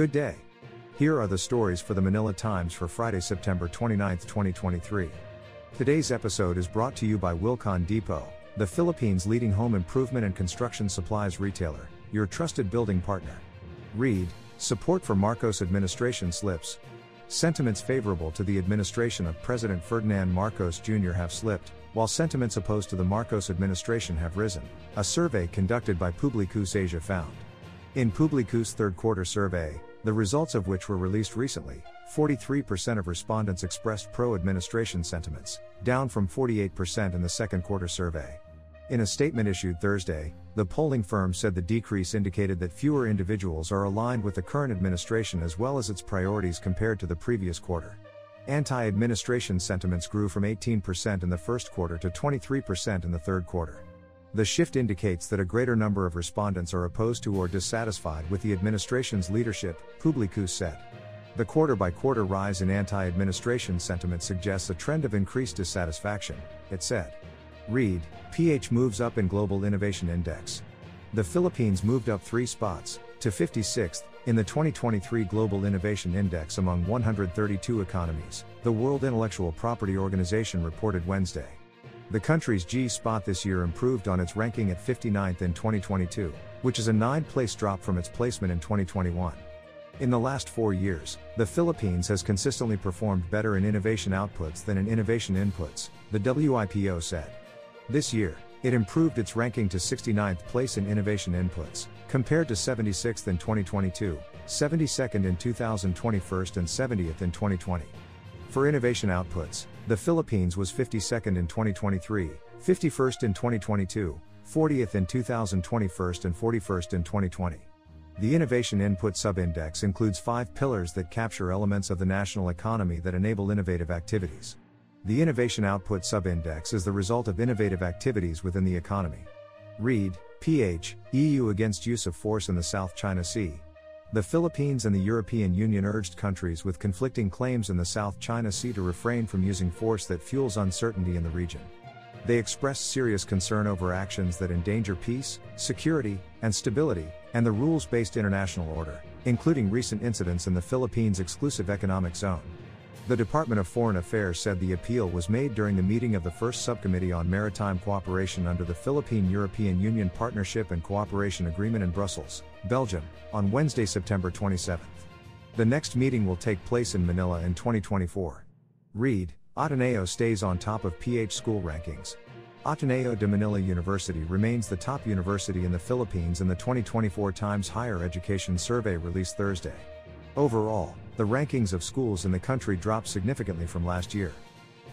Good day. Here are the stories for the Manila Times for Friday, September 29, 2023. Today's episode is brought to you by Wilcon Depot, the Philippines' leading home improvement and construction supplies retailer, your trusted building partner. Read, support for Marcos administration slips. Sentiments favorable to the administration of President Ferdinand Marcos Jr. have slipped, while sentiments opposed to the Marcos administration have risen, a survey conducted by Publicus Asia found. In Publicus' third quarter survey, the results of which were released recently, 43% of respondents expressed pro administration sentiments, down from 48% in the second quarter survey. In a statement issued Thursday, the polling firm said the decrease indicated that fewer individuals are aligned with the current administration as well as its priorities compared to the previous quarter. Anti administration sentiments grew from 18% in the first quarter to 23% in the third quarter. The shift indicates that a greater number of respondents are opposed to or dissatisfied with the administration's leadership, Publicus said. The quarter by quarter rise in anti administration sentiment suggests a trend of increased dissatisfaction, it said. Read, PH moves up in Global Innovation Index. The Philippines moved up three spots, to 56th, in the 2023 Global Innovation Index among 132 economies, the World Intellectual Property Organization reported Wednesday. The country's G spot this year improved on its ranking at 59th in 2022, which is a nine place drop from its placement in 2021. In the last four years, the Philippines has consistently performed better in innovation outputs than in innovation inputs, the WIPO said. This year, it improved its ranking to 69th place in innovation inputs, compared to 76th in 2022, 72nd in 2021 and 70th in 2020. For innovation outputs, the Philippines was 52nd in 2023, 51st in 2022, 40th in 2021 and 41st in 2020. The Innovation Input Subindex includes five pillars that capture elements of the national economy that enable innovative activities. The Innovation Output Subindex is the result of innovative activities within the economy. Read, PH, EU against use of force in the South China Sea. The Philippines and the European Union urged countries with conflicting claims in the South China Sea to refrain from using force that fuels uncertainty in the region. They expressed serious concern over actions that endanger peace, security, and stability, and the rules based international order, including recent incidents in the Philippines' exclusive economic zone. The Department of Foreign Affairs said the appeal was made during the meeting of the First Subcommittee on Maritime Cooperation under the Philippine European Union Partnership and Cooperation Agreement in Brussels, Belgium, on Wednesday, September 27. The next meeting will take place in Manila in 2024. Read, Ateneo stays on top of PH school rankings. Ateneo de Manila University remains the top university in the Philippines in the 2024 Times Higher Education Survey released Thursday. Overall, the rankings of schools in the country dropped significantly from last year.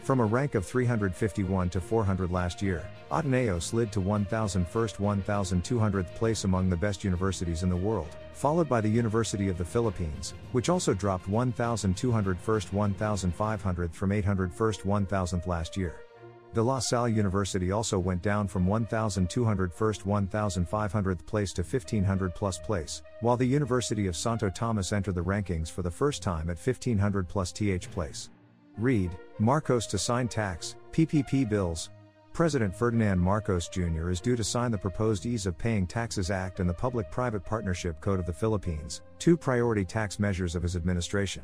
From a rank of 351 to 400 last year, Ateneo slid to 1001st 1200th place among the best universities in the world, followed by the University of the Philippines, which also dropped 1201st 1500th from 801st 1000th last year. De La Salle University also went down from 1201st 1500th place to 1500 plus place, while the University of Santo Tomas entered the rankings for the first time at 1500 plus th place. Read, Marcos to sign tax, PPP bills. President Ferdinand Marcos Jr. is due to sign the proposed Ease of Paying Taxes Act and the Public Private Partnership Code of the Philippines, two priority tax measures of his administration.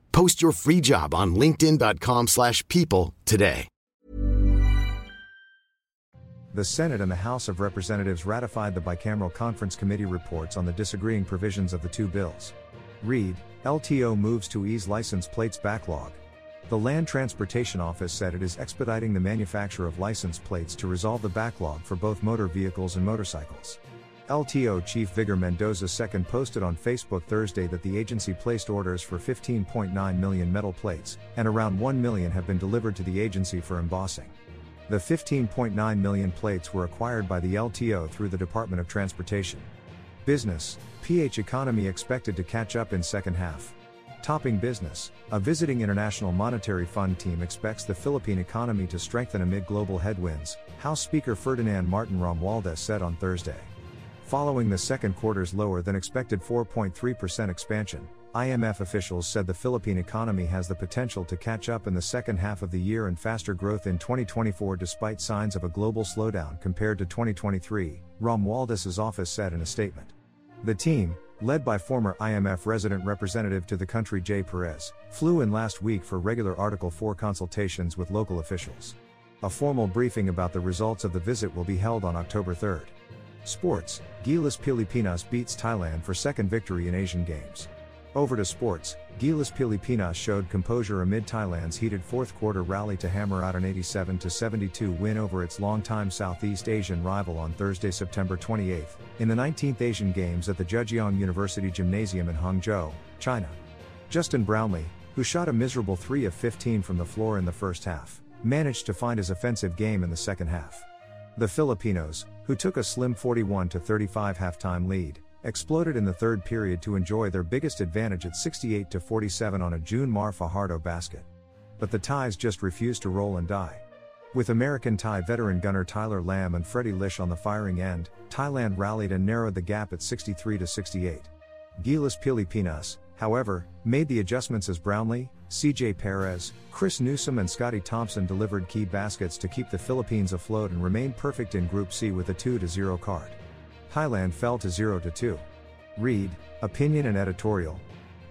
Post your free job on linkedin.com/people slash people today. The Senate and the House of Representatives ratified the bicameral conference committee reports on the disagreeing provisions of the two bills. Read, LTO moves to ease license plates backlog. The Land Transportation Office said it is expediting the manufacture of license plates to resolve the backlog for both motor vehicles and motorcycles. LTO Chief Vigor Mendoza II posted on Facebook Thursday that the agency placed orders for 15.9 million metal plates, and around 1 million have been delivered to the agency for embossing. The 15.9 million plates were acquired by the LTO through the Department of Transportation. Business, PH economy expected to catch up in second half. Topping business, a visiting International Monetary Fund team expects the Philippine economy to strengthen amid global headwinds, House Speaker Ferdinand Martin Romualdez said on Thursday. Following the second quarter's lower than expected 4.3% expansion, IMF officials said the Philippine economy has the potential to catch up in the second half of the year and faster growth in 2024 despite signs of a global slowdown compared to 2023, Romualdez's office said in a statement. The team, led by former IMF resident representative to the country Jay Peiris, flew in last week for regular Article 4 consultations with local officials. A formal briefing about the results of the visit will be held on October 3rd. Sports, Gilas Pilipinas beats Thailand for second victory in Asian Games. Over to sports, Gilas Pilipinas showed composure amid Thailand's heated fourth quarter rally to hammer out an 87 72 win over its longtime Southeast Asian rival on Thursday, September 28, in the 19th Asian Games at the Zhejiang University Gymnasium in Hangzhou, China. Justin Brownlee, who shot a miserable 3 of 15 from the floor in the first half, managed to find his offensive game in the second half. The Filipinos, who took a slim 41 35 halftime lead, exploded in the third period to enjoy their biggest advantage at 68 47 on a June Mar Fajardo basket. But the Thais just refused to roll and die. With American Thai veteran gunner Tyler Lamb and Freddie Lish on the firing end, Thailand rallied and narrowed the gap at 63 68. Gilas Pilipinas, however, made the adjustments as Brownlee, CJ Perez, Chris Newsome, and Scotty Thompson delivered key baskets to keep the Philippines afloat and remained perfect in Group C with a 2 0 card. Thailand fell to 0 2. Read, Opinion and Editorial.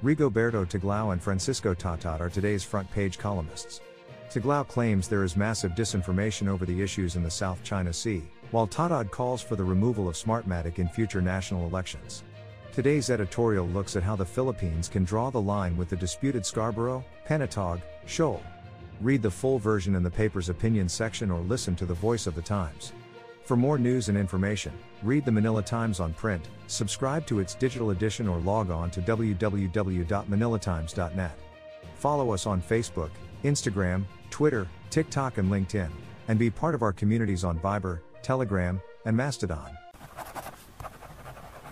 Rigoberto Tiglao and Francisco Tatad are today's front page columnists. Tiglao claims there is massive disinformation over the issues in the South China Sea, while Tatad calls for the removal of Smartmatic in future national elections. Today's editorial looks at how the Philippines can draw the line with the disputed Scarborough, Panatag, Shoal. Read the full version in the paper's opinion section or listen to the voice of the Times. For more news and information, read the Manila Times on print, subscribe to its digital edition or log on to www.manilatimes.net. Follow us on Facebook, Instagram, Twitter, TikTok, and LinkedIn, and be part of our communities on Viber, Telegram, and Mastodon.